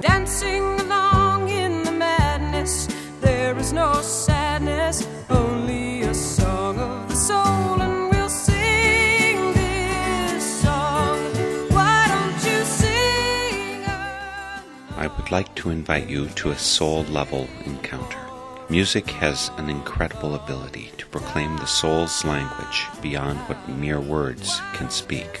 dancing along in the madness. There is no sadness, only a song of the soul, and we'll sing this song. Why don't you sing? I would like to invite you to a soul level encounter. Music has an incredible ability to proclaim the soul's language beyond what mere words can speak.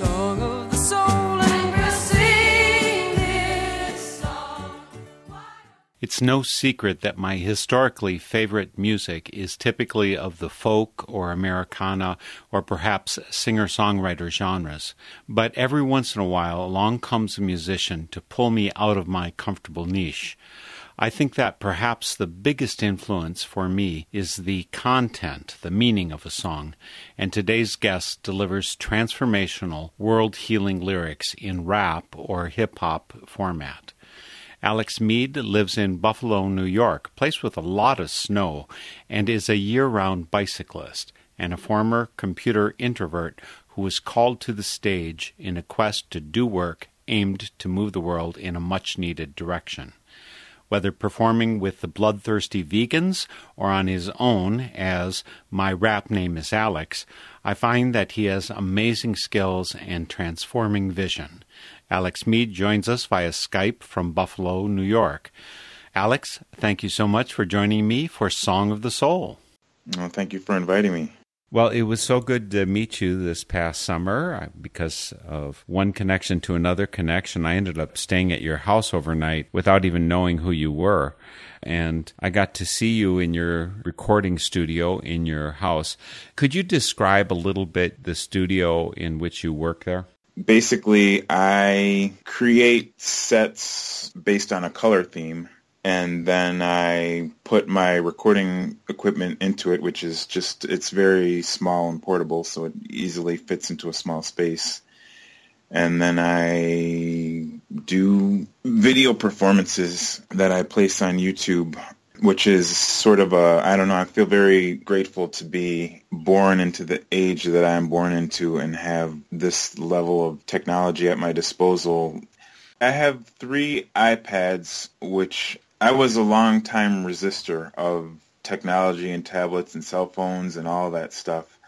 Song of the soul. It's no secret that my historically favorite music is typically of the folk or Americana or perhaps singer songwriter genres. But every once in a while along comes a musician to pull me out of my comfortable niche. I think that perhaps the biggest influence for me is the content, the meaning of a song, and today's guest delivers transformational, world healing lyrics in rap or hip hop format. Alex Mead lives in Buffalo, New York, place with a lot of snow, and is a year round bicyclist and a former computer introvert who was called to the stage in a quest to do work aimed to move the world in a much needed direction. Whether performing with the Bloodthirsty Vegans or on his own as My Rap Name is Alex, I find that he has amazing skills and transforming vision. Alex Mead joins us via Skype from Buffalo, New York. Alex, thank you so much for joining me for Song of the Soul. Well, thank you for inviting me. Well, it was so good to meet you this past summer uh, because of one connection to another connection. I ended up staying at your house overnight without even knowing who you were. And I got to see you in your recording studio in your house. Could you describe a little bit the studio in which you work there? Basically, I create sets based on a color theme, and then I put my recording equipment into it, which is just, it's very small and portable, so it easily fits into a small space. And then I do video performances that I place on YouTube which is sort of a I don't know I feel very grateful to be born into the age that I'm born into and have this level of technology at my disposal. I have 3 iPads which I was a long time resistor of technology and tablets and cell phones and all that stuff.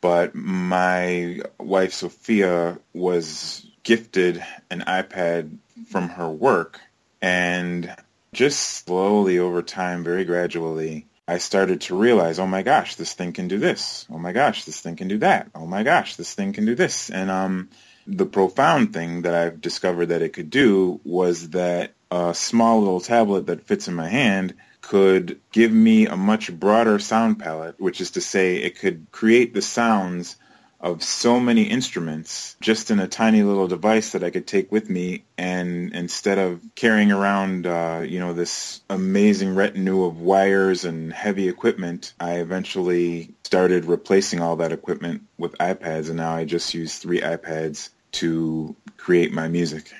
But my wife Sophia was gifted an iPad from her work and just slowly over time, very gradually, I started to realize, oh my gosh, this thing can do this. Oh my gosh, this thing can do that. Oh my gosh, this thing can do this. And um, the profound thing that I've discovered that it could do was that a small little tablet that fits in my hand could give me a much broader sound palette, which is to say it could create the sounds of so many instruments just in a tiny little device that I could take with me and instead of carrying around uh, you know this amazing retinue of wires and heavy equipment I eventually started replacing all that equipment with iPads and now I just use three iPads to create my music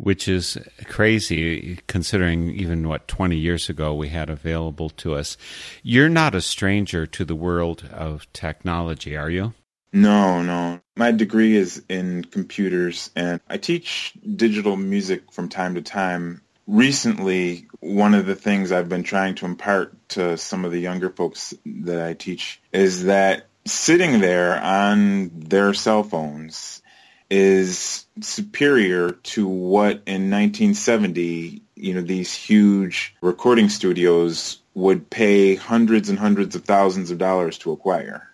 which is crazy considering even what 20 years ago we had available to us. You're not a stranger to the world of technology, are you? No, no. My degree is in computers and I teach digital music from time to time. Recently, one of the things I've been trying to impart to some of the younger folks that I teach is that sitting there on their cell phones is superior to what in 1970, you know, these huge recording studios would pay hundreds and hundreds of thousands of dollars to acquire.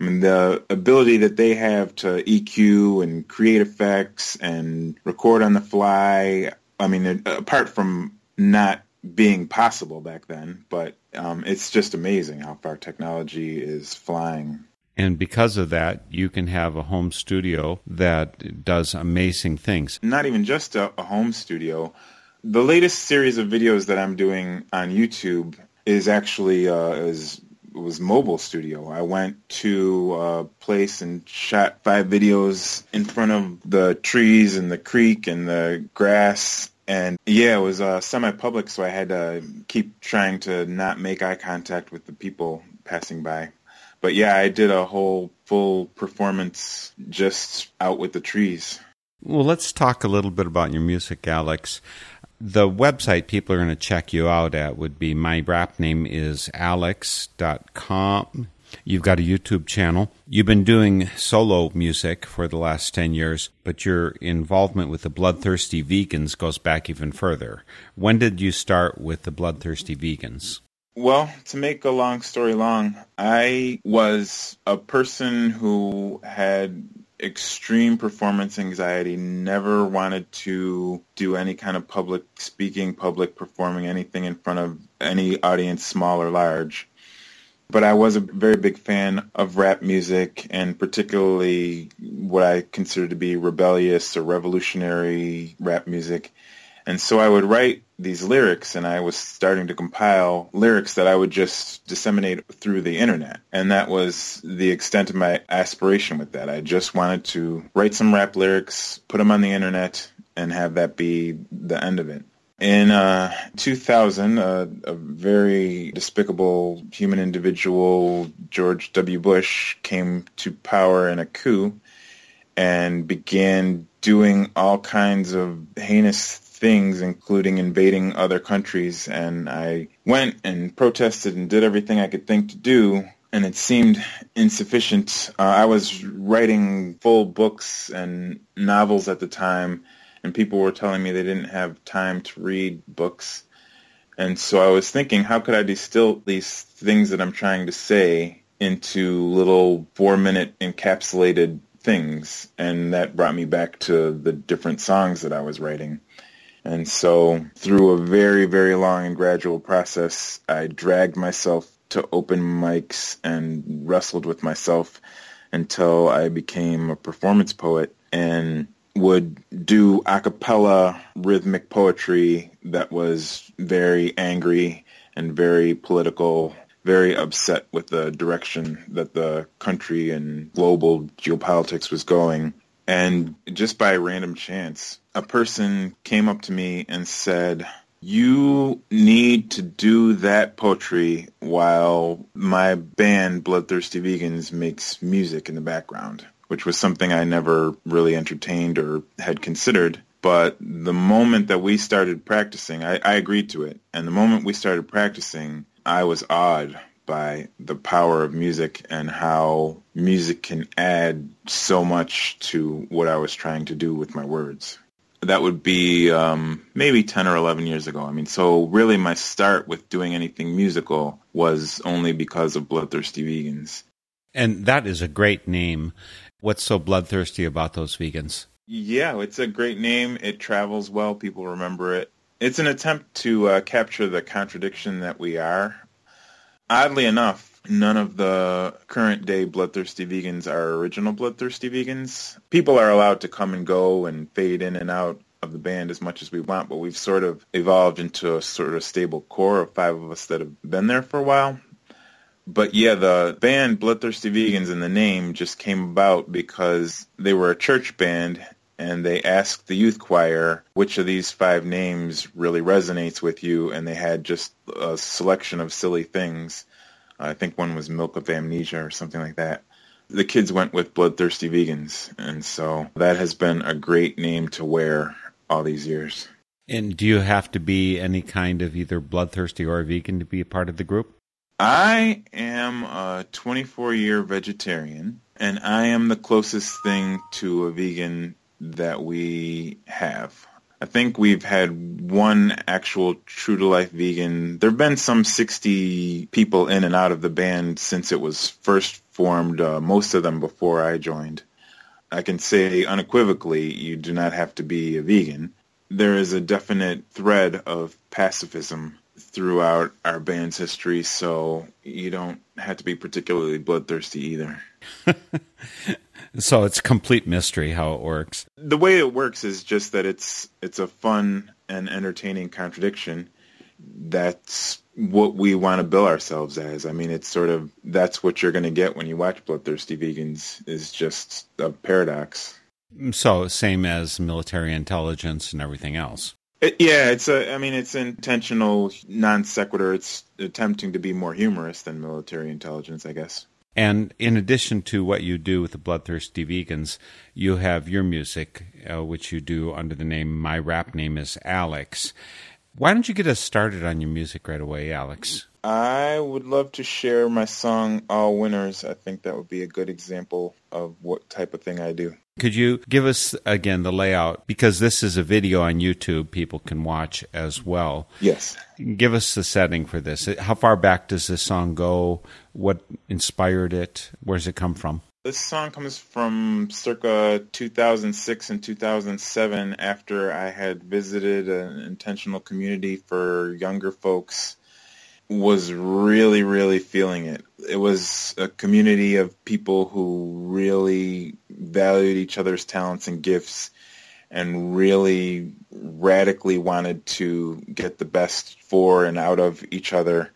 I mean, the ability that they have to EQ and create effects and record on the fly. I mean, apart from not being possible back then, but um, it's just amazing how far technology is flying. And because of that, you can have a home studio that does amazing things. Not even just a, a home studio. The latest series of videos that I'm doing on YouTube is actually uh, is was mobile studio. I went to a place and shot five videos in front of the trees and the creek and the grass. And yeah, it was uh, semi-public, so I had to keep trying to not make eye contact with the people passing by. But yeah, I did a whole full performance just out with the trees. Well, let's talk a little bit about your music, Alex the website people are going to check you out at would be my rap name is alex.com. You've got a YouTube channel. You've been doing solo music for the last 10 years, but your involvement with the Bloodthirsty Vegans goes back even further. When did you start with the Bloodthirsty Vegans? Well, to make a long story long, I was a person who had extreme performance anxiety, never wanted to do any kind of public speaking, public performing, anything in front of any audience, small or large. But I was a very big fan of rap music and particularly what I consider to be rebellious or revolutionary rap music. And so I would write these lyrics and I was starting to compile lyrics that I would just disseminate through the internet. And that was the extent of my aspiration with that. I just wanted to write some rap lyrics, put them on the internet, and have that be the end of it. In uh, 2000, uh, a very despicable human individual, George W. Bush, came to power in a coup and began doing all kinds of heinous things, including invading other countries. And I went and protested and did everything I could think to do. And it seemed insufficient. Uh, I was writing full books and novels at the time, and people were telling me they didn't have time to read books. And so I was thinking, how could I distill these things that I'm trying to say into little four-minute encapsulated things? And that brought me back to the different songs that I was writing. And so through a very, very long and gradual process, I dragged myself to open mics and wrestled with myself until I became a performance poet and would do a cappella rhythmic poetry that was very angry and very political, very upset with the direction that the country and global geopolitics was going. And just by random chance, a person came up to me and said, you need to do that poetry while my band, Bloodthirsty Vegans, makes music in the background, which was something I never really entertained or had considered. But the moment that we started practicing, I, I agreed to it. And the moment we started practicing, I was awed by the power of music and how music can add so much to what I was trying to do with my words. That would be um, maybe 10 or 11 years ago. I mean, so really my start with doing anything musical was only because of Bloodthirsty Vegans. And that is a great name. What's so bloodthirsty about those vegans? Yeah, it's a great name. It travels well. People remember it. It's an attempt to uh, capture the contradiction that we are Oddly enough, none of the current day bloodthirsty vegans are original bloodthirsty vegans. People are allowed to come and go and fade in and out of the band as much as we want, but we've sort of evolved into a sort of stable core of five of us that have been there for a while. But yeah, the band Bloodthirsty Vegans and the name just came about because they were a church band and they asked the youth choir which of these five names really resonates with you, and they had just a selection of silly things. I think one was Milk of Amnesia or something like that. The kids went with Bloodthirsty Vegans, and so that has been a great name to wear all these years. And do you have to be any kind of either bloodthirsty or vegan to be a part of the group? I am a 24 year vegetarian, and I am the closest thing to a vegan that we have. I think we've had one actual true to life vegan. There have been some 60 people in and out of the band since it was first formed, uh, most of them before I joined. I can say unequivocally you do not have to be a vegan. There is a definite thread of pacifism throughout our band's history, so you don't have to be particularly bloodthirsty either. so it's complete mystery how it works. The way it works is just that it's it's a fun and entertaining contradiction. That's what we want to bill ourselves as. I mean, it's sort of that's what you're going to get when you watch Bloodthirsty Vegans is just a paradox. So same as military intelligence and everything else. It, yeah, it's a. I mean, it's intentional non sequitur. It's attempting to be more humorous than military intelligence, I guess. And in addition to what you do with the Bloodthirsty Vegans, you have your music, uh, which you do under the name. My rap name is Alex. Why don't you get us started on your music right away, Alex? I would love to share my song All Winners. I think that would be a good example of what type of thing I do. Could you give us again the layout? Because this is a video on YouTube, people can watch as well. Yes. Give us the setting for this. How far back does this song go? What inspired it? Where does it come from? This song comes from circa 2006 and 2007 after I had visited an intentional community for younger folks was really, really feeling it. It was a community of people who really valued each other's talents and gifts and really radically wanted to get the best for and out of each other.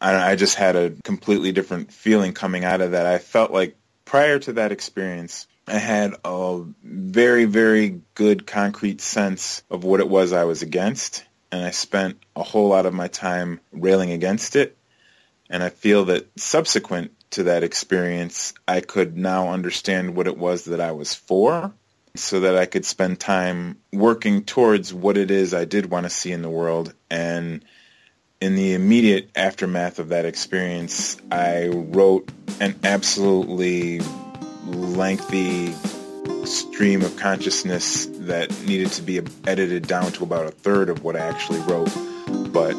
I just had a completely different feeling coming out of that. I felt like prior to that experience, I had a very, very good concrete sense of what it was I was against and I spent a whole lot of my time railing against it. And I feel that subsequent to that experience, I could now understand what it was that I was for so that I could spend time working towards what it is I did want to see in the world. And in the immediate aftermath of that experience, I wrote an absolutely lengthy stream of consciousness that needed to be edited down to about a third of what I actually wrote. But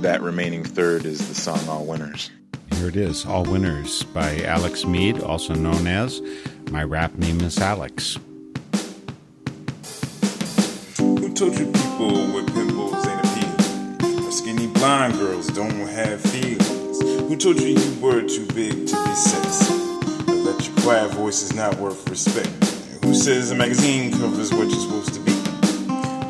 that remaining third is the song All Winners. Here it is, All Winners by Alex Mead, also known as My Rap Name is Alex. Who told you people blind girls don't have feelings? Who told you you were too big to be sexy? That your quiet voice is not worth respect? Who says a magazine cover is what you're supposed to be?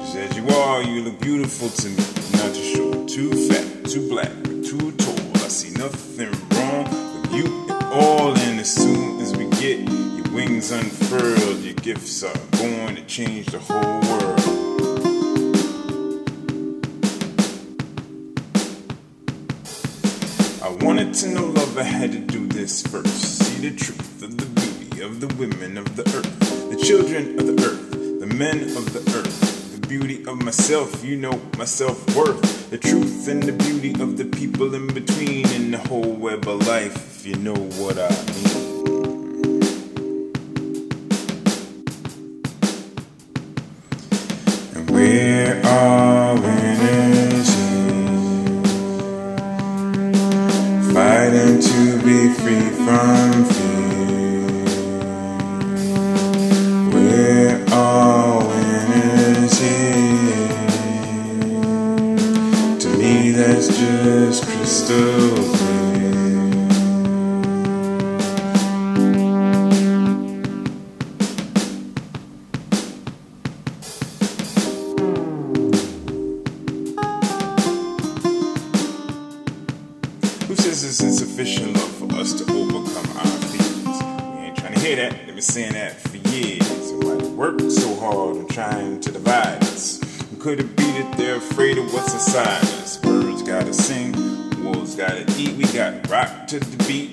Just as you are, you look beautiful to me. Not too short, too fat, too black, or too tall. I see nothing wrong with you at all. And as soon as we get your wings unfurled, your gifts are going to change the whole world. I had to do this first. See the truth of the beauty of the women of the earth the children of the earth, the men of the earth, the beauty of myself, you know my self worth, the truth and the beauty of the people in between, in the whole web of life, if you know what I mean.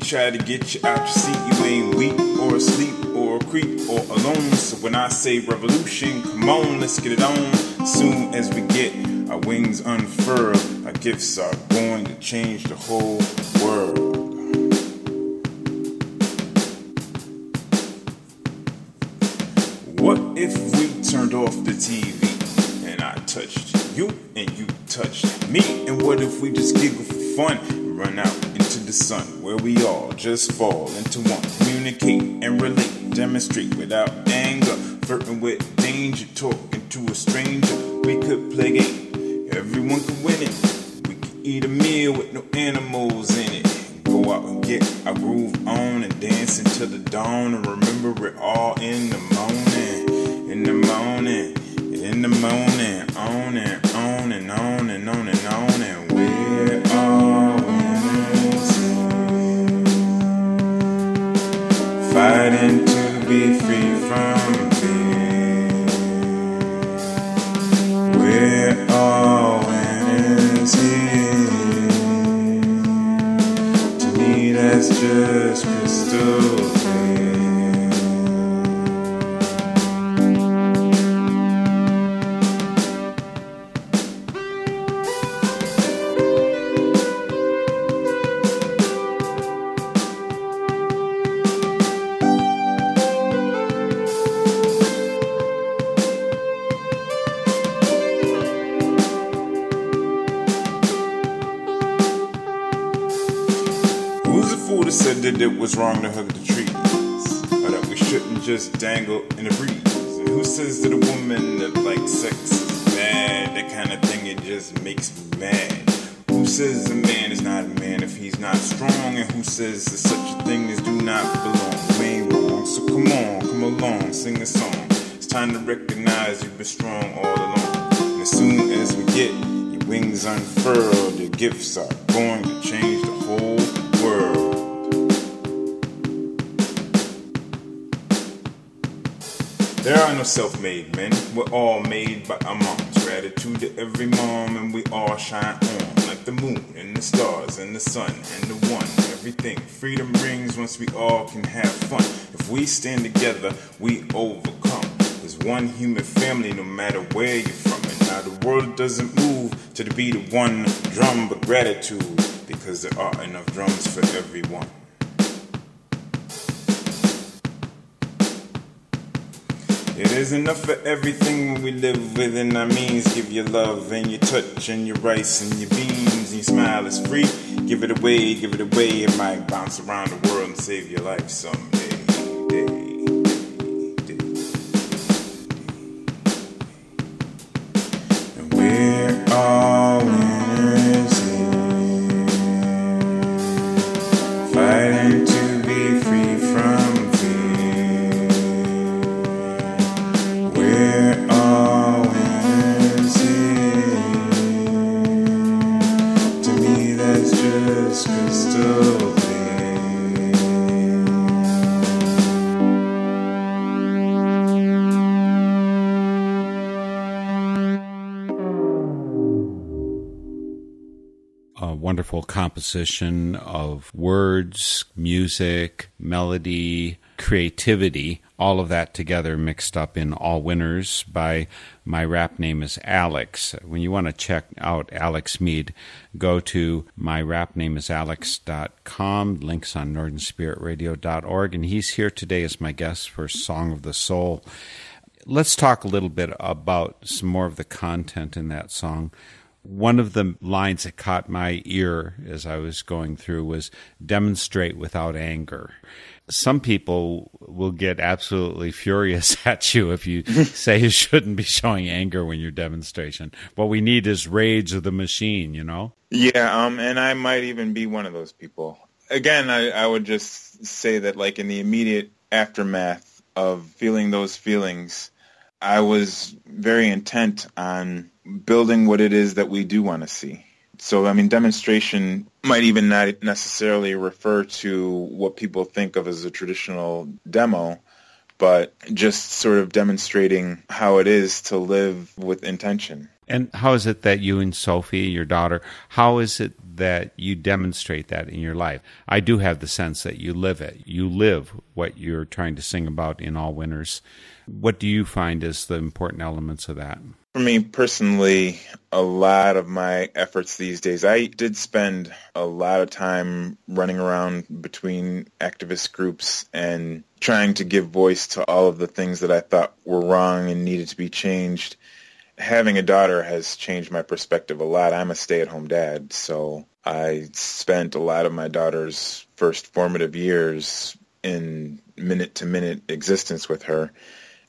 Try to get you out your seat. You ain't weak or asleep or a creep or alone. So when I say revolution, come on, let's get it on. Soon as we get our wings unfurled, our gifts are going to change the whole crystal clear. Just dangle self-made men. We're all made by our moms. Gratitude to every mom, and we all shine on like the moon and the stars and the sun and the one. Everything freedom brings once we all can have fun. If we stand together, we overcome. There's one human family, no matter where you're from. And now the world doesn't move to the beat of one drum, but gratitude, because there are enough drums for everyone. It is enough for everything we live within our means. Give your love and your touch and your rice and your beans and your smile is free. Give it away, give it away. It might bounce around the world and save your life someday. Composition of words, music, melody, creativity, all of that together mixed up in All Winners by my rap name is Alex. When you want to check out Alex Mead, go to myrapnamesalex.com, links on northernspiritradio.org, and he's here today as my guest for Song of the Soul. Let's talk a little bit about some more of the content in that song. One of the lines that caught my ear as I was going through was demonstrate without anger. Some people will get absolutely furious at you if you say you shouldn't be showing anger when you're demonstration. What we need is rage of the machine, you know? Yeah, um, and I might even be one of those people. Again, I, I would just say that, like, in the immediate aftermath of feeling those feelings, I was very intent on building what it is that we do want to see. So, I mean, demonstration might even not necessarily refer to what people think of as a traditional demo, but just sort of demonstrating how it is to live with intention. And how is it that you and Sophie, your daughter, how is it that you demonstrate that in your life? I do have the sense that you live it. You live what you're trying to sing about in All Winners. What do you find as the important elements of that? For me personally, a lot of my efforts these days, I did spend a lot of time running around between activist groups and trying to give voice to all of the things that I thought were wrong and needed to be changed. Having a daughter has changed my perspective a lot. I'm a stay-at-home dad, so I spent a lot of my daughter's first formative years in minute-to-minute existence with her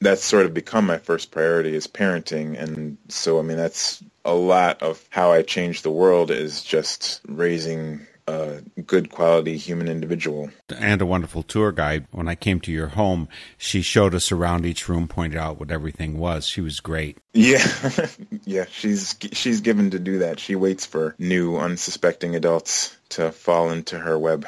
that's sort of become my first priority is parenting and so i mean that's a lot of how i change the world is just raising a good quality human individual. And a wonderful tour guide. When I came to your home, she showed us around each room, pointed out what everything was. She was great. Yeah, yeah, she's she's given to do that. She waits for new, unsuspecting adults to fall into her web.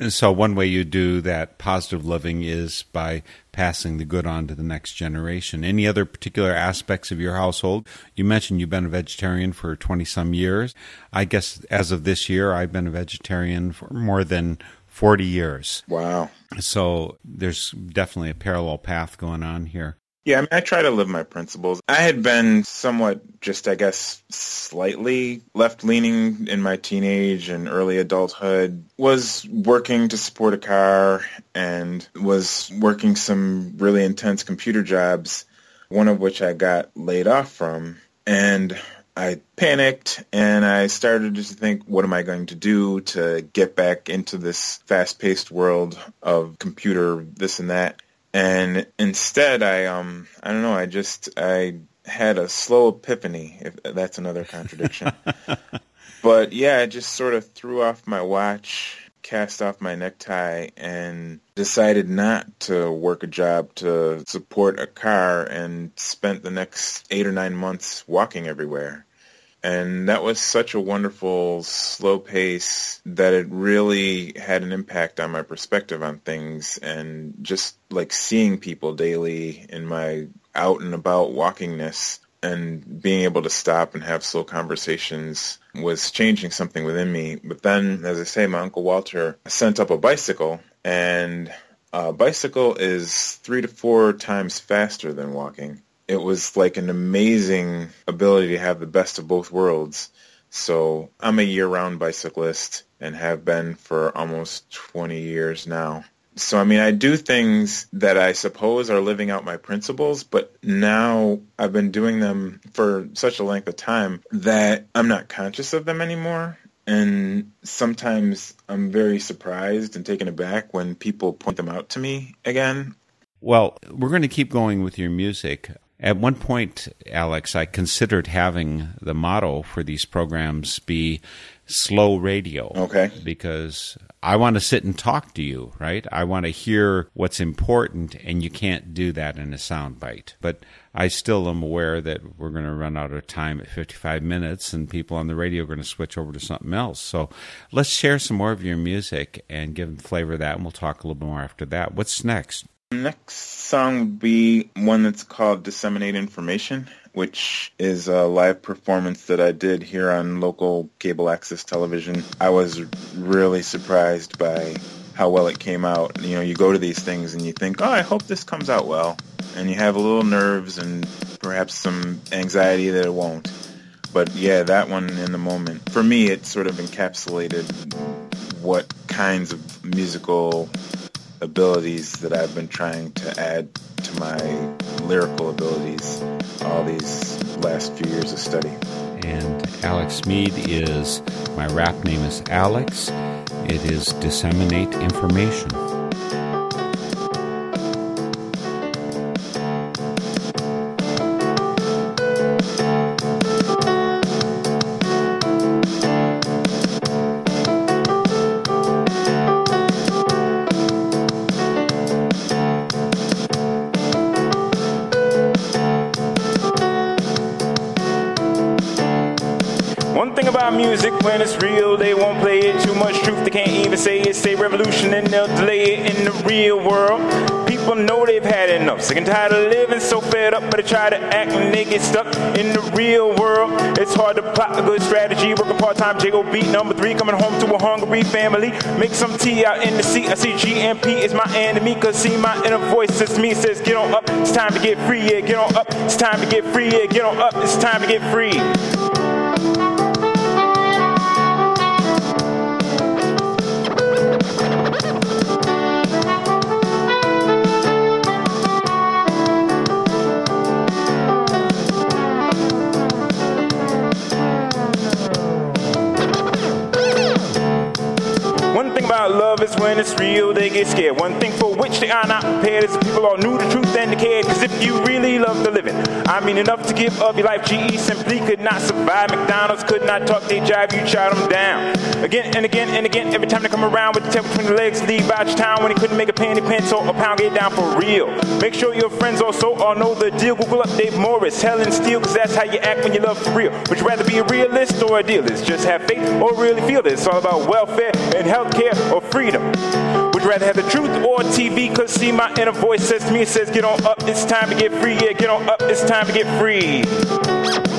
And so, one way you do that positive living is by passing the good on to the next generation. Any other particular aspects of your household? You mentioned you've been a vegetarian for 20 some years. I guess as of this year, I've been a vegetarian for more than 40 years. Wow. So, there's definitely a parallel path going on here. Yeah, I mean, I try to live my principles. I had been somewhat, just I guess, slightly left-leaning in my teenage and early adulthood. Was working to support a car and was working some really intense computer jobs, one of which I got laid off from. And I panicked and I started to think, what am I going to do to get back into this fast-paced world of computer, this and that? And instead I um I don't know I just I had a slow epiphany if that's another contradiction. But yeah I just sort of threw off my watch cast off my necktie and decided not to work a job to support a car and spent the next 8 or 9 months walking everywhere and that was such a wonderful slow pace that it really had an impact on my perspective on things and just like seeing people daily in my out and about walkingness and being able to stop and have slow conversations was changing something within me. But then, as I say, my Uncle Walter sent up a bicycle and a bicycle is three to four times faster than walking it was like an amazing ability to have the best of both worlds. So I'm a year-round bicyclist and have been for almost 20 years now. So I mean, I do things that I suppose are living out my principles, but now I've been doing them for such a length of time that I'm not conscious of them anymore. And sometimes I'm very surprised and taken aback when people point them out to me again. Well, we're going to keep going with your music. At one point, Alex, I considered having the motto for these programs be slow radio. Okay. Because I want to sit and talk to you, right? I want to hear what's important, and you can't do that in a soundbite. But I still am aware that we're going to run out of time at 55 minutes, and people on the radio are going to switch over to something else. So let's share some more of your music and give them flavor of that, and we'll talk a little bit more after that. What's next? Next song would be one that's called Disseminate Information, which is a live performance that I did here on local cable access television. I was really surprised by how well it came out. You know, you go to these things and you think, oh, I hope this comes out well. And you have a little nerves and perhaps some anxiety that it won't. But yeah, that one in the moment. For me, it sort of encapsulated what kinds of musical abilities that I've been trying to add to my lyrical abilities all these last few years of study. And Alex Mead is, my rap name is Alex. It is Disseminate Information. When it's real. They won't play it too much truth. They can't even say it. Say revolution and they'll delay it in the real world. People know they've had enough. Sick and tired of living so fed up, but they try to act when they get stuck in the real world. It's hard to plot a good strategy. Working part time, J.O. beat number three. Coming home to a hungry family. Make some tea out in the seat. I see GMP is my enemy. Cause see, my inner voice says me, says, Get on up. It's time to get free. Yeah, get on up. It's time to get free. Yeah, get on up. It's time to get free. about love is when it's real, they get scared. One thing for which they are not prepared is people all knew the truth and the cared. Cause if you really love the living, I mean enough to give up your life. GE simply could not survive. McDonald's could not talk, they drive, you shot them down. Again and again and again, every time they come around with the tail between the legs, leave out your town when you couldn't make a penny pencil or pound, get down for real. Make sure your friends also all know the deal. Google up Dave Morris, Helen and Steel, cause that's how you act when you love for real. Would you rather be a realist or a dealist? Just have faith or really feel this. It's all about welfare and healthcare or freedom. Would rather have the truth or TV? Cause see, my inner voice says to me, it says, get on up, it's time to get free. Yeah, get on up, it's time to get free.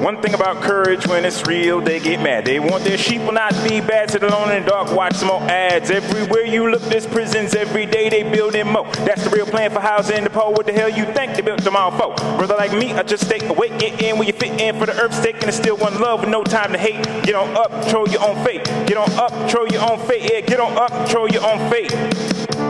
One thing about courage, when it's real, they get mad. They want their sheep will not be bad. Sit alone in the dark, watch some more ads. Everywhere you look, there's prisons. Every day they building more. That's the real plan for housing the poor. What the hell you think they built them all for? Brother like me, I just stay awake, get in where you fit in for the earth's sake, and it's still one love with no time to hate. Get on up, control your own fate. Get on up, control your own fate. Yeah, get on up, control your own fate.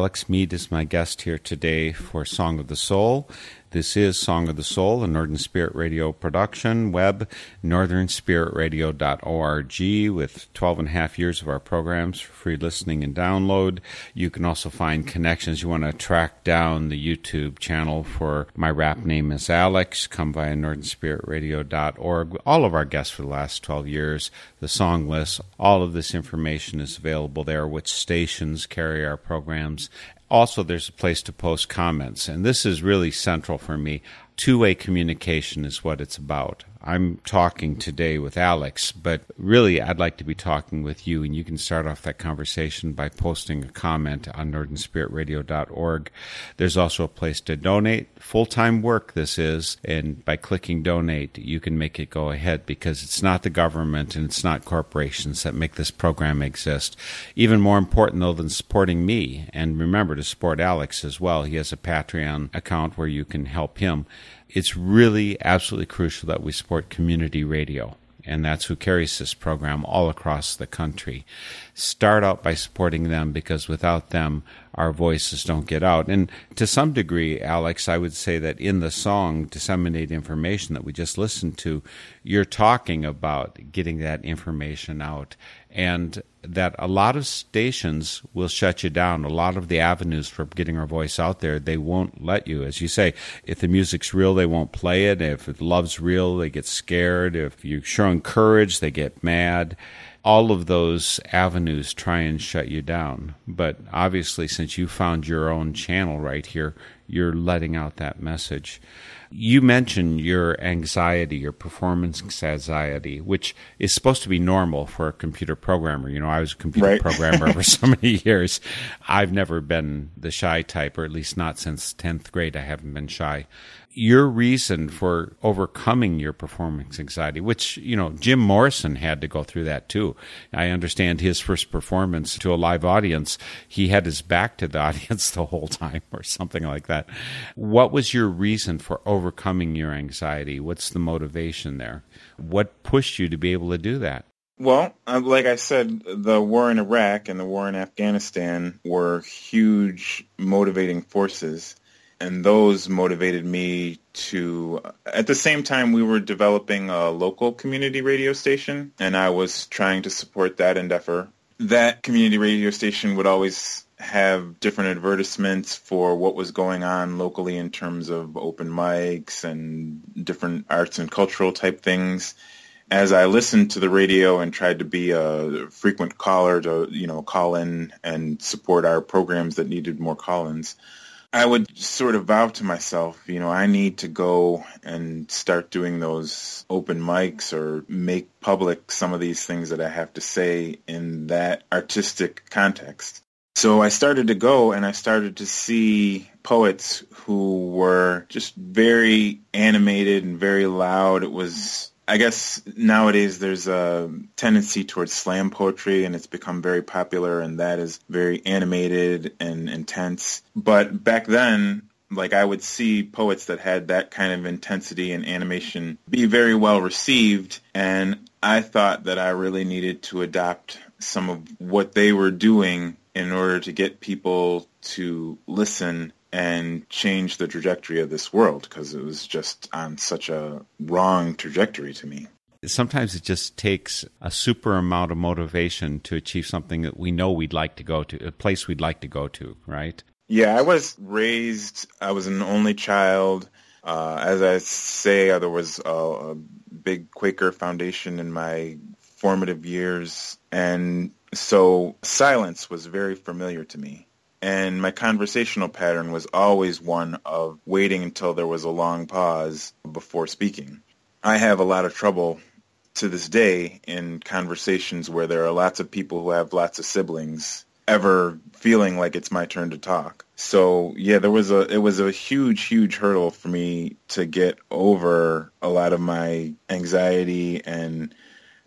Alex Mead is my guest here today for Song of the Soul. This is Song of the Soul, a Northern Spirit Radio production, web, northernspiritradio.org, with 12 and a half years of our programs for free listening and download. You can also find connections. You want to track down the YouTube channel for My Rap Name is Alex, come via northernspiritradio.org. All of our guests for the last 12 years, the song list, all of this information is available there, which stations carry our programs also, there's a place to post comments, and this is really central for me. Two way communication is what it's about. I'm talking today with Alex, but really I'd like to be talking with you, and you can start off that conversation by posting a comment on northernspiritradio.org. There's also a place to donate. Full time work this is, and by clicking donate, you can make it go ahead because it's not the government and it's not corporations that make this program exist. Even more important, though, than supporting me, and remember to support Alex as well. He has a Patreon account where you can help him it's really absolutely crucial that we support community radio. And that's who carries this program all across the country. Start out by supporting them because without them, our voices don't get out. And to some degree, Alex, I would say that in the song, Disseminate Information that we just listened to, you're talking about getting that information out and that a lot of stations will shut you down. A lot of the avenues for getting our voice out there, they won't let you. As you say, if the music's real, they won't play it. If love's real, they get scared. If you're showing courage, they get mad. All of those avenues try and shut you down. But obviously, since you found your own channel right here, you're letting out that message. You mentioned your anxiety, your performance anxiety, which is supposed to be normal for a computer programmer. You know, I was a computer right. programmer for so many years. I've never been the shy type, or at least not since 10th grade. I haven't been shy your reason for overcoming your performance anxiety, which, you know, Jim Morrison had to go through that too. I understand his first performance to a live audience, he had his back to the audience the whole time or something like that. What was your reason for overcoming your anxiety? What's the motivation there? What pushed you to be able to do that? Well, uh, like I said, the war in Iraq and the war in Afghanistan were huge motivating forces and those motivated me to at the same time we were developing a local community radio station and I was trying to support that endeavor. That community radio station would always have different advertisements for what was going on locally in terms of open mics and different arts and cultural type things. As I listened to the radio and tried to be a frequent caller to, you know, call in and support our programs that needed more call-ins, I would sort of vow to myself, you know, I need to go and start doing those open mics or make public some of these things that I have to say in that artistic context. So I started to go and I started to see poets who were just very animated and very loud. It was I guess nowadays there's a tendency towards slam poetry and it's become very popular and that is very animated and intense. But back then, like I would see poets that had that kind of intensity and animation be very well received and I thought that I really needed to adopt some of what they were doing in order to get people to listen and change the trajectory of this world because it was just on such a wrong trajectory to me. Sometimes it just takes a super amount of motivation to achieve something that we know we'd like to go to, a place we'd like to go to, right? Yeah, I was raised, I was an only child. Uh, as I say, uh, there was a, a big Quaker foundation in my formative years, and so silence was very familiar to me. And my conversational pattern was always one of waiting until there was a long pause before speaking. I have a lot of trouble to this day in conversations where there are lots of people who have lots of siblings ever feeling like it's my turn to talk. So yeah, there was a it was a huge huge hurdle for me to get over a lot of my anxiety and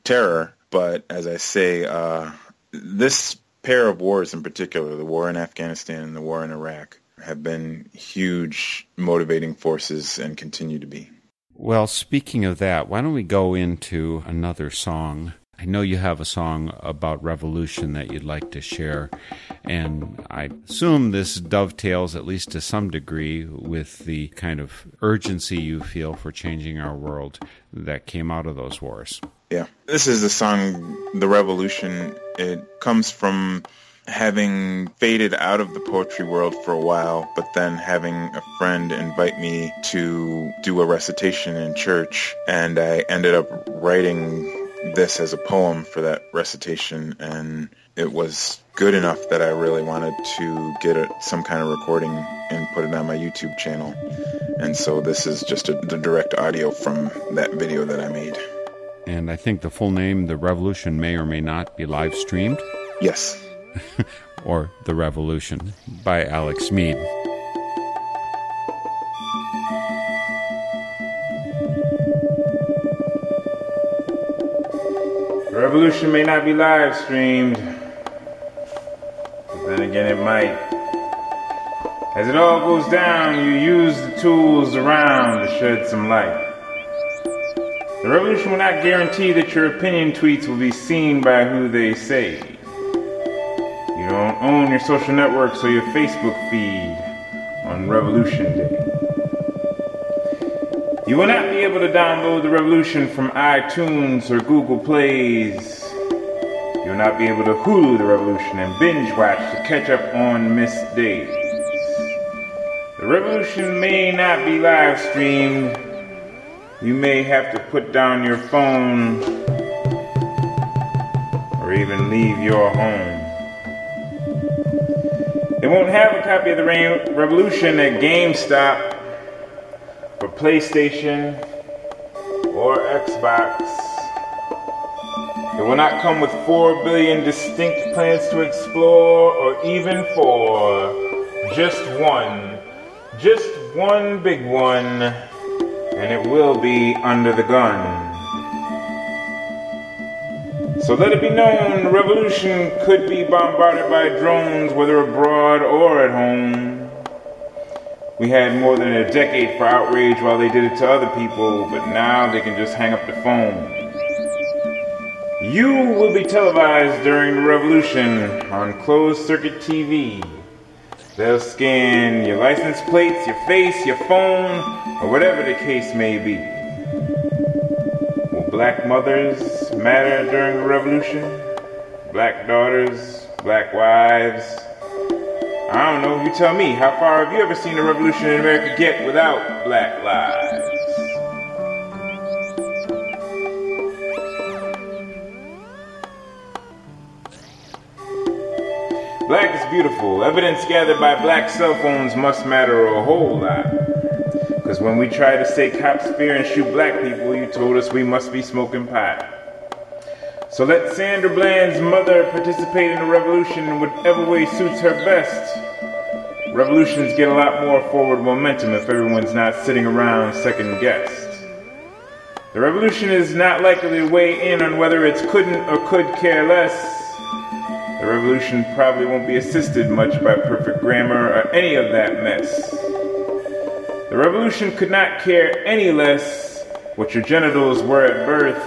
terror. But as I say, uh, this pair of wars in particular, the war in Afghanistan and the war in Iraq, have been huge motivating forces and continue to be. Well, speaking of that, why don't we go into another song? I know you have a song about revolution that you'd like to share, and I assume this dovetails, at least to some degree, with the kind of urgency you feel for changing our world that came out of those wars. Yeah. This is the song, The Revolution. It comes from having faded out of the poetry world for a while, but then having a friend invite me to do a recitation in church, and I ended up writing this as a poem for that recitation, and it was good enough that I really wanted to get it, some kind of recording and put it on my YouTube channel. And so this is just a, the direct audio from that video that I made. And I think the full name, The Revolution, may or may not be live streamed. Yes. or The Revolution by Alex Mead. The revolution may not be live streamed, but then again it might. As it all goes down, you use the tools around to shed some light. The revolution will not guarantee that your opinion tweets will be seen by who they say. You don't own your social networks or your Facebook feed on Revolution Day. You will not be able to download the revolution from iTunes or Google Plays. You will not be able to Hulu the revolution and binge watch to catch up on missed days. The revolution may not be live streamed you may have to put down your phone or even leave your home. They won't have a copy of the Revolution at GameStop or PlayStation or Xbox. It will not come with 4 billion distinct planets to explore or even four. Just one. Just one big one and it will be under the gun. So let it be known, the revolution could be bombarded by drones, whether abroad or at home. We had more than a decade for outrage while they did it to other people, but now they can just hang up the phone. You will be televised during the revolution on closed circuit TV. They'll scan your license plates, your face, your phone, or whatever the case may be. Will black mothers matter during the revolution? Black daughters, black wives? I don't know, you tell me, how far have you ever seen the revolution in America get without black lives? Black is beautiful. Evidence gathered by black cell phones must matter a whole lot. Because when we try to say cops fear and shoot black people, you told us we must be smoking pot. So let Sandra Bland's mother participate in the revolution in whatever way suits her best. Revolutions get a lot more forward momentum if everyone's not sitting around second guessed. The revolution is not likely to weigh in on whether it's couldn't or could care less. The revolution probably won't be assisted much by perfect grammar or any of that mess. The revolution could not care any less what your genitals were at birth.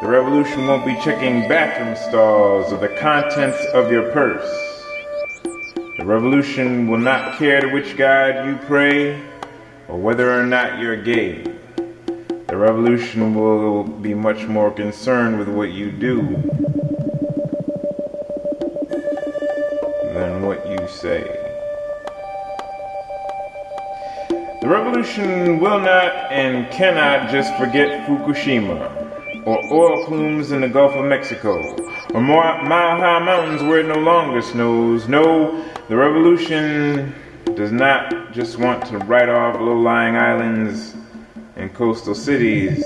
The revolution won't be checking bathroom stalls or the contents of your purse. The revolution will not care to which God you pray or whether or not you're gay. The revolution will be much more concerned with what you do you say. The revolution will not and cannot just forget Fukushima, or oil plumes in the Gulf of Mexico, or mile high mountains where it no longer snows. No, the revolution does not just want to write off low lying islands and coastal cities.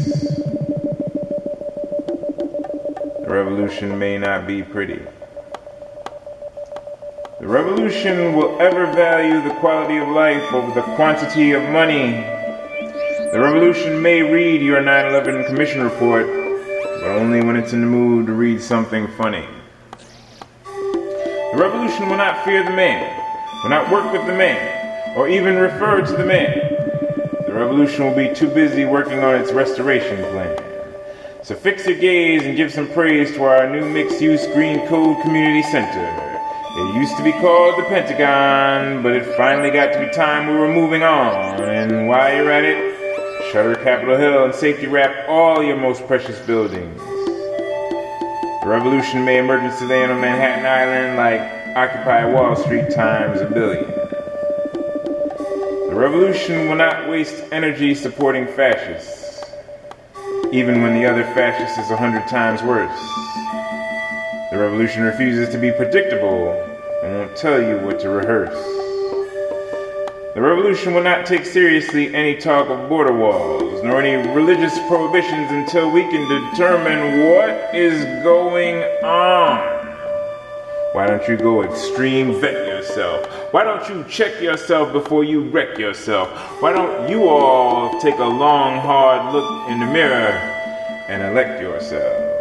The revolution may not be pretty. The revolution will ever value the quality of life over the quantity of money. The revolution may read your 9 11 Commission report, but only when it's in the mood to read something funny. The revolution will not fear the man, will not work with the man, or even refer to the man. The revolution will be too busy working on its restoration plan. So fix your gaze and give some praise to our new mixed use Green Code Community Center. It used to be called the Pentagon, but it finally got to be time we were moving on. And while you're at it, shutter Capitol Hill and safety wrap all your most precious buildings. The revolution may emerge today on Manhattan Island like Occupy Wall Street times a billion. The revolution will not waste energy supporting fascists, even when the other fascist is a hundred times worse. The revolution refuses to be predictable and won't tell you what to rehearse. The revolution will not take seriously any talk of border walls nor any religious prohibitions until we can determine what is going on. Why don't you go extreme vet yourself? Why don't you check yourself before you wreck yourself? Why don't you all take a long, hard look in the mirror and elect yourself?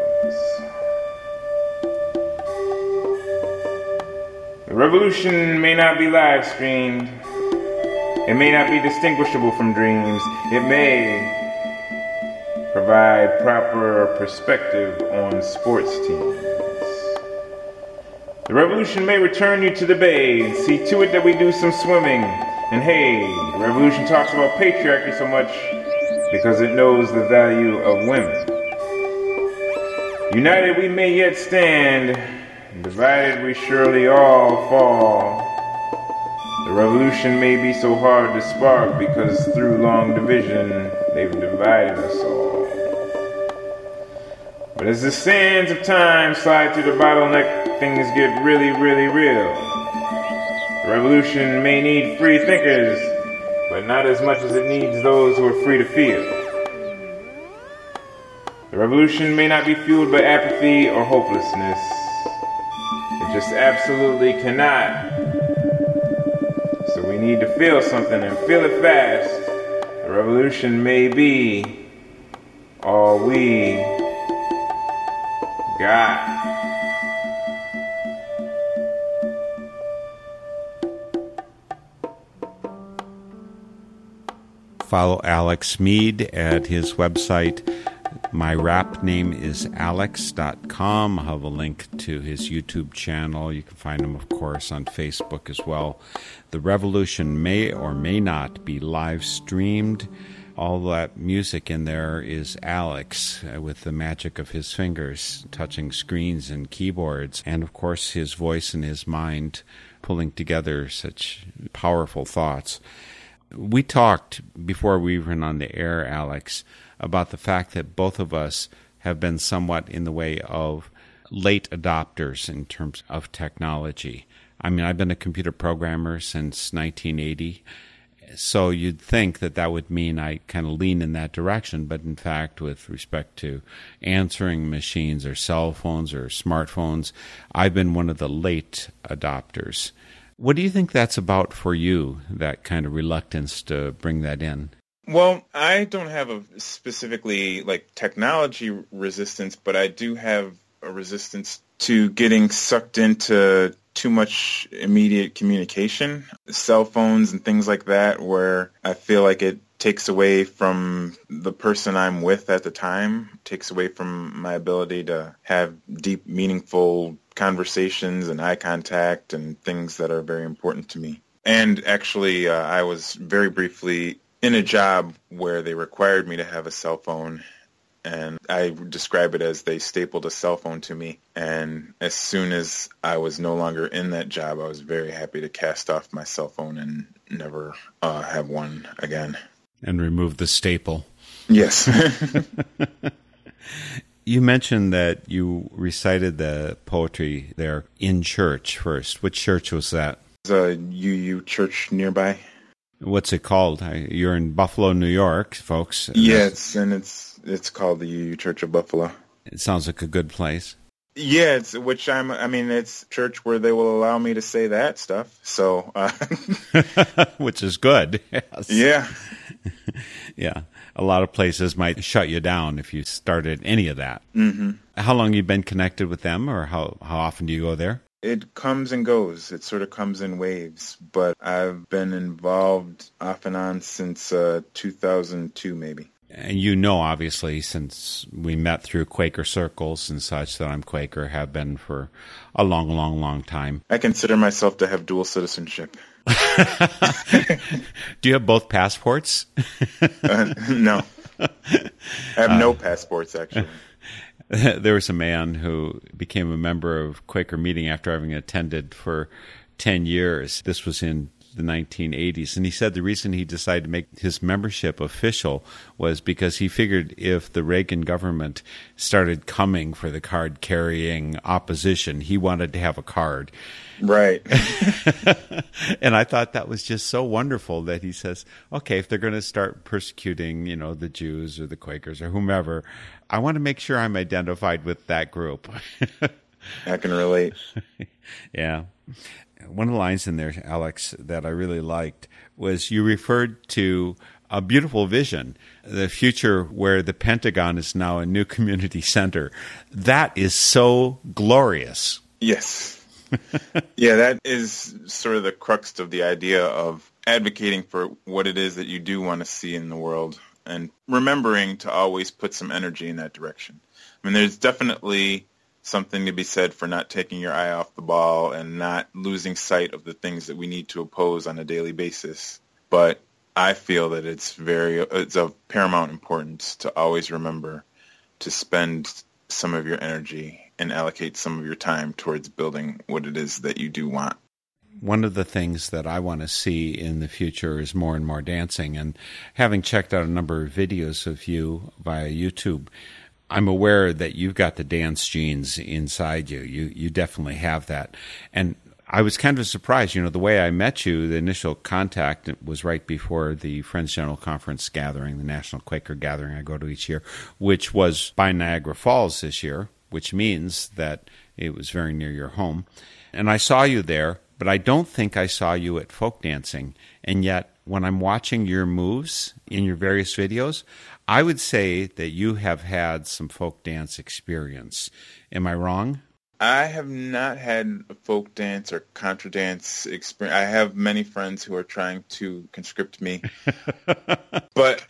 Revolution may not be live streamed. It may not be distinguishable from dreams. It may provide proper perspective on sports teams. The revolution may return you to the bay and see to it that we do some swimming. And hey, the revolution talks about patriarchy so much because it knows the value of women. United we may yet stand Divided we surely all fall. The revolution may be so hard to spark because through long division they've divided us all. But as the sands of time slide through the bottleneck, things get really, really real. The revolution may need free thinkers, but not as much as it needs those who are free to feel. The revolution may not be fueled by apathy or hopelessness just absolutely cannot. So we need to feel something and feel it fast. The revolution may be all we got. Follow Alex Mead at his website my rap name is alex.com. I'll have a link to his YouTube channel. You can find him, of course, on Facebook as well. The Revolution may or may not be live streamed. All that music in there is Alex uh, with the magic of his fingers touching screens and keyboards, and of course, his voice and his mind pulling together such powerful thoughts. We talked before we went on the air, Alex about the fact that both of us have been somewhat in the way of late adopters in terms of technology. I mean, I've been a computer programmer since 1980. So you'd think that that would mean I kind of lean in that direction, but in fact, with respect to answering machines or cell phones or smartphones, I've been one of the late adopters. What do you think that's about for you, that kind of reluctance to bring that in? Well, I don't have a specifically like technology resistance, but I do have a resistance to getting sucked into too much immediate communication, cell phones and things like that, where I feel like it takes away from the person I'm with at the time, takes away from my ability to have deep, meaningful conversations and eye contact and things that are very important to me. And actually, uh, I was very briefly in a job where they required me to have a cell phone and I describe it as they stapled a cell phone to me. And as soon as I was no longer in that job, I was very happy to cast off my cell phone and never uh, have one again. And remove the staple. Yes. you mentioned that you recited the poetry there in church first. Which church was that? There's a UU church nearby. What's it called? You're in Buffalo, New York, folks. Yes, and it's it's called the UU Church of Buffalo. It sounds like a good place. Yeah, it's which I'm. I mean, it's church where they will allow me to say that stuff. So, uh, which is good. Yes. Yeah. yeah. A lot of places might shut you down if you started any of that. Mm-hmm. How long you been connected with them, or how how often do you go there? It comes and goes. It sort of comes in waves, but I've been involved off and on since uh, 2002, maybe. And you know, obviously, since we met through Quaker circles and such, that I'm Quaker, have been for a long, long, long time. I consider myself to have dual citizenship. Do you have both passports? uh, no. I have no passports, actually. there was a man who became a member of Quaker Meeting after having attended for 10 years. This was in the 1980s. And he said the reason he decided to make his membership official was because he figured if the Reagan government started coming for the card carrying opposition, he wanted to have a card. Right. and I thought that was just so wonderful that he says, okay, if they're going to start persecuting, you know, the Jews or the Quakers or whomever, I want to make sure I'm identified with that group. I can relate. yeah one of the lines in there, Alex, that I really liked was you referred to a beautiful vision, the future where the Pentagon is now a new community center. That is so glorious. Yes. yeah, that is sort of the crux of the idea of advocating for what it is that you do want to see in the world and remembering to always put some energy in that direction. I mean, there's definitely something to be said for not taking your eye off the ball and not losing sight of the things that we need to oppose on a daily basis. But I feel that it's very it's of paramount importance to always remember to spend some of your energy and allocate some of your time towards building what it is that you do want. One of the things that I want to see in the future is more and more dancing. And having checked out a number of videos of you via YouTube, I'm aware that you've got the dance genes inside you. You you definitely have that. And I was kind of surprised, you know, the way I met you, the initial contact was right before the Friends General Conference gathering, the National Quaker gathering I go to each year, which was by Niagara Falls this year, which means that it was very near your home. And I saw you there, but I don't think I saw you at folk dancing. And yet, when I'm watching your moves in your various videos, I would say that you have had some folk dance experience. Am I wrong? I have not had a folk dance or contra dance experience. I have many friends who are trying to conscript me, but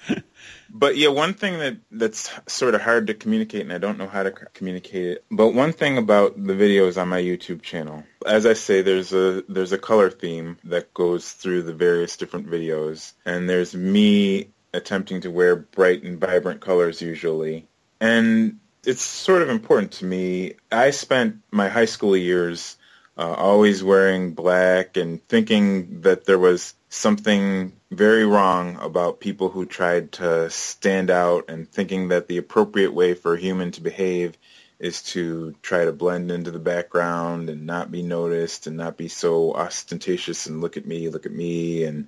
but yeah, one thing that that's sort of hard to communicate, and I don't know how to communicate it. But one thing about the videos on my YouTube channel, as I say, there's a there's a color theme that goes through the various different videos, and there's me attempting to wear bright and vibrant colors usually. And it's sort of important to me. I spent my high school years uh, always wearing black and thinking that there was something very wrong about people who tried to stand out and thinking that the appropriate way for a human to behave is to try to blend into the background and not be noticed and not be so ostentatious and look at me, look at me and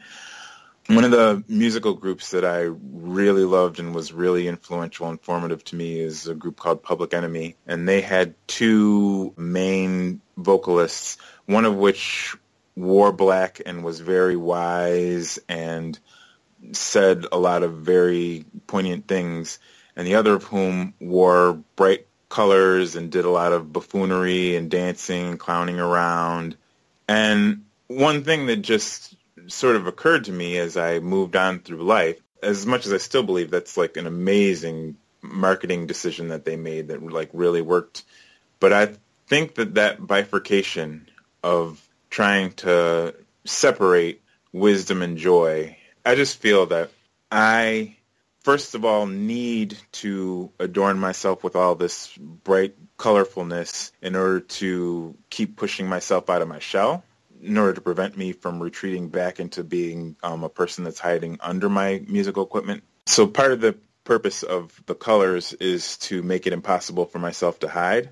one of the musical groups that I really loved and was really influential and formative to me is a group called Public Enemy. And they had two main vocalists, one of which wore black and was very wise and said a lot of very poignant things, and the other of whom wore bright colors and did a lot of buffoonery and dancing, and clowning around. And one thing that just sort of occurred to me as I moved on through life, as much as I still believe that's like an amazing marketing decision that they made that like really worked, but I think that that bifurcation of trying to separate wisdom and joy, I just feel that I first of all need to adorn myself with all this bright colorfulness in order to keep pushing myself out of my shell in order to prevent me from retreating back into being um, a person that's hiding under my musical equipment. So part of the purpose of the colors is to make it impossible for myself to hide.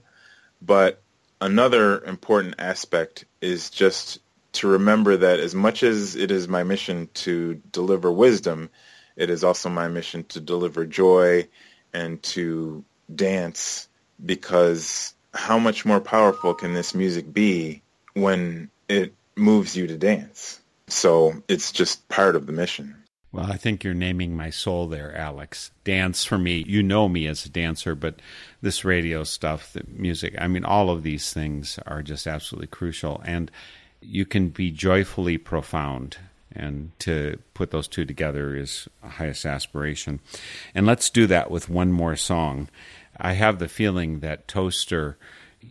But another important aspect is just to remember that as much as it is my mission to deliver wisdom, it is also my mission to deliver joy and to dance because how much more powerful can this music be when it moves you to dance? So it's just part of the mission. Well, I think you're naming my soul there, Alex. Dance for me, you know me as a dancer, but this radio stuff, the music, I mean, all of these things are just absolutely crucial. And you can be joyfully profound. And to put those two together is a highest aspiration. And let's do that with one more song. I have the feeling that Toaster,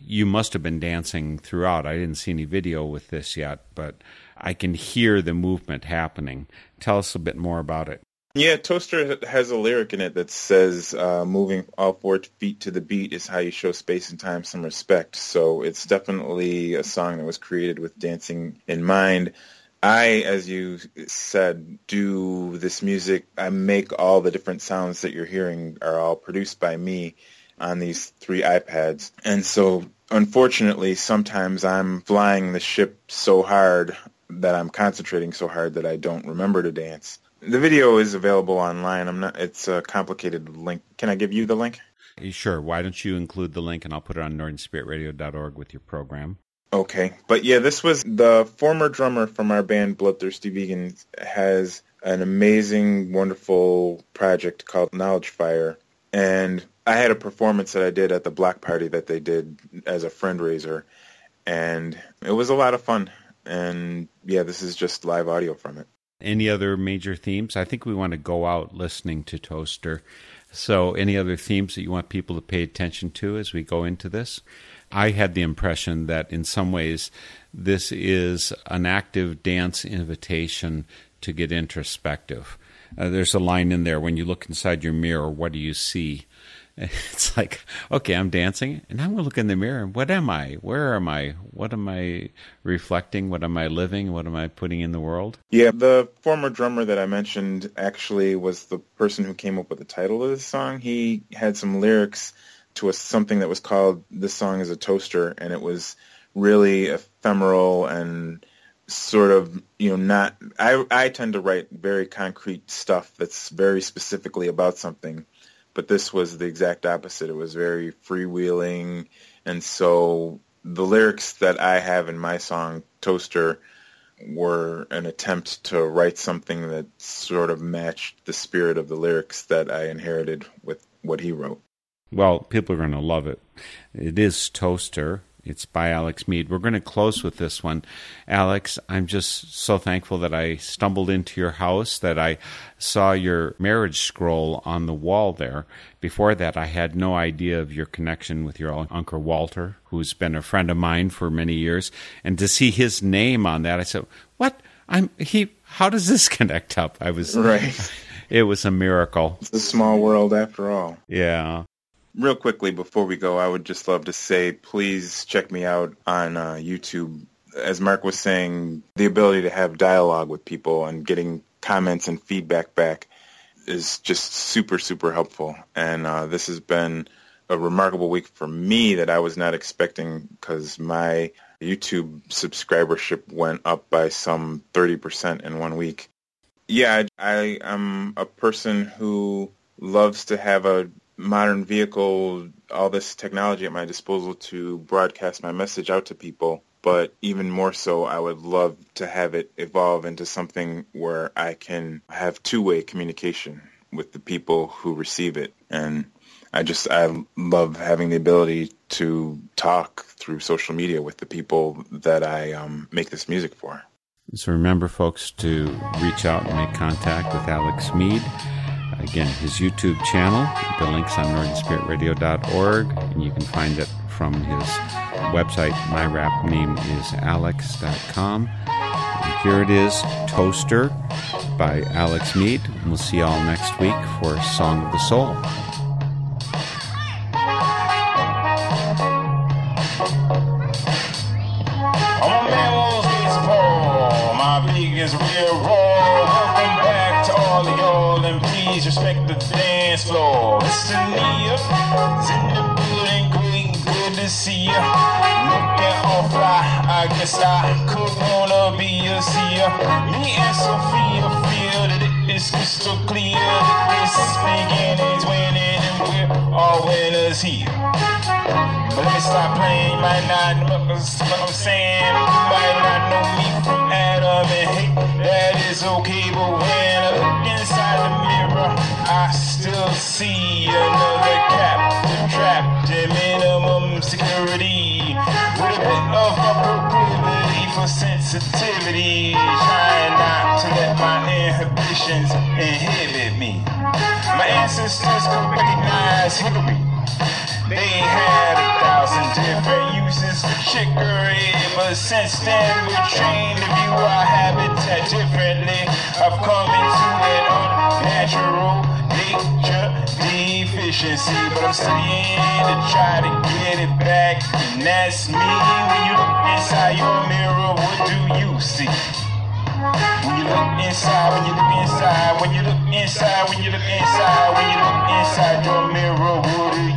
you must have been dancing throughout. I didn't see any video with this yet, but I can hear the movement happening. Tell us a bit more about it. Yeah, Toaster has a lyric in it that says, uh, moving all four feet to the beat is how you show space and time some respect. So it's definitely a song that was created with dancing in mind. I, as you said, do this music. I make all the different sounds that you're hearing are all produced by me on these three iPads. And so, unfortunately, sometimes I'm flying the ship so hard that I'm concentrating so hard that I don't remember to dance. The video is available online. I'm not. It's a complicated link. Can I give you the link? Sure. Why don't you include the link and I'll put it on northernspiritradio.org with your program. Okay. But yeah, this was the former drummer from our band Bloodthirsty Vegans has an amazing, wonderful project called Knowledge Fire. And I had a performance that I did at the black party that they did as a fundraiser. And it was a lot of fun. And yeah, this is just live audio from it. Any other major themes? I think we want to go out listening to Toaster. So, any other themes that you want people to pay attention to as we go into this? I had the impression that in some ways this is an active dance invitation to get introspective. Uh, there's a line in there when you look inside your mirror, what do you see? It's like, okay, I'm dancing, and I'm to look in the mirror. What am I? Where am I? What am I reflecting? What am I living? What am I putting in the world? Yeah, the former drummer that I mentioned actually was the person who came up with the title of this song. He had some lyrics to a, something that was called "This Song Is a Toaster," and it was really ephemeral and sort of you know not. I I tend to write very concrete stuff that's very specifically about something but this was the exact opposite. It was very freewheeling, and so the lyrics that I have in my song Toaster were an attempt to write something that sort of matched the spirit of the lyrics that I inherited with what he wrote. Well, people are going to love it. It is Toaster. It's by Alex Mead. We're going to close with this one. Alex, I'm just so thankful that I stumbled into your house, that I saw your marriage scroll on the wall there. Before that, I had no idea of your connection with your Uncle Walter, who's been a friend of mine for many years. And to see his name on that, I said, What? I'm he how does this connect up? I was right. It was a miracle. It's a small world after all. Yeah. Real quickly before we go, I would just love to say, please check me out on uh, YouTube. As Mark was saying, the ability to have dialogue with people and getting comments and feedback back is just super, super helpful. And uh, this has been a remarkable week for me that I was not expecting because my YouTube subscribership went up by some 30% in one week. Yeah, I am a person who loves to have a modern vehicle, all this technology at my disposal to broadcast my message out to people. but even more so, I would love to have it evolve into something where I can have two-way communication with the people who receive it. And I just, I love having the ability to talk through social media with the people that I um, make this music for. So remember, folks, to reach out and make contact with Alex Mead. Again, his YouTube channel, the link's on northernspiritradio.org, and you can find it from his website. My rap name is alex.com. And here it is, Toaster by Alex Mead. We'll see you all next week for Song of the Soul. It's in the building, great, good to see ya. Looking all fly, I guess I could wanna be a seer. Me and Sophia feel that it is crystal clear this beginning's winning, and we're all winners here. But let me stop playing, might not know what I'm saying. You might not know me from Adam, and hey, that is okay. But when inside the mirror, I still see another captive trapped in minimum security. With a bit of a proclivity for sensitivity, trying not to let my inhibitions inhibit me. My ancestors could recognize hickory. They had a thousand different uses for chicory, but since then we're trained to view our habitat differently. I've come into an unnatural nature deficiency, but I'm studying to try to get it back, and that's me. When you look inside your mirror, what do you see? When you look inside, when you look inside, when you look inside, when you look inside, when you look inside your mirror, what do you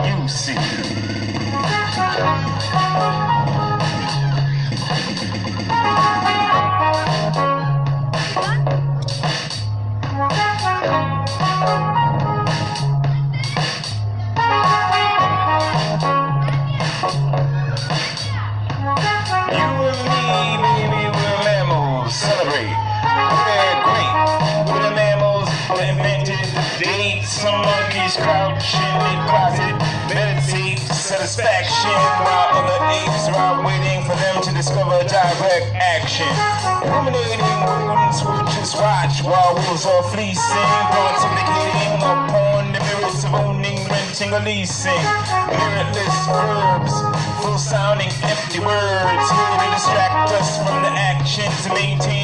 are fleecing, pontificating upon the merits of owning, renting, or leasing. Meritless verbs, full sounding empty words, here to distract us from the action to maintaining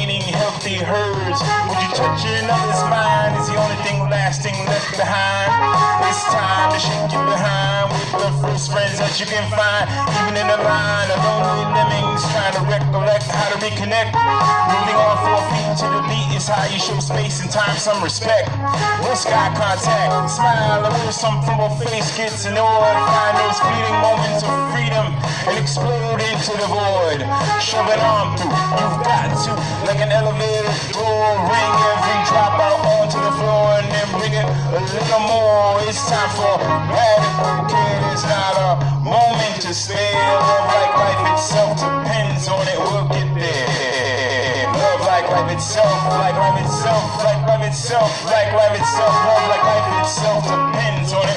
healthy herds. Would you touch another's mind is the only thing lasting left behind. It's time to shake you behind with the first friends that you can find. Even in the line of lonely lemmings trying to recollect how to reconnect. Moving on four feet to the beat is how you show space and time some respect. No sky contact, smile, or where some frugal face gets annoyed. Find those fleeting moments of freedom and explode into the void. Shove it on through, you've got to, like an elevator ring every drop out the floor and then bring it a little more. It's time for. It's not a moment to. Love like life itself depends on it. We'll get there. Love like life itself, like life itself, like life itself, like life itself. Love like life itself depends on it.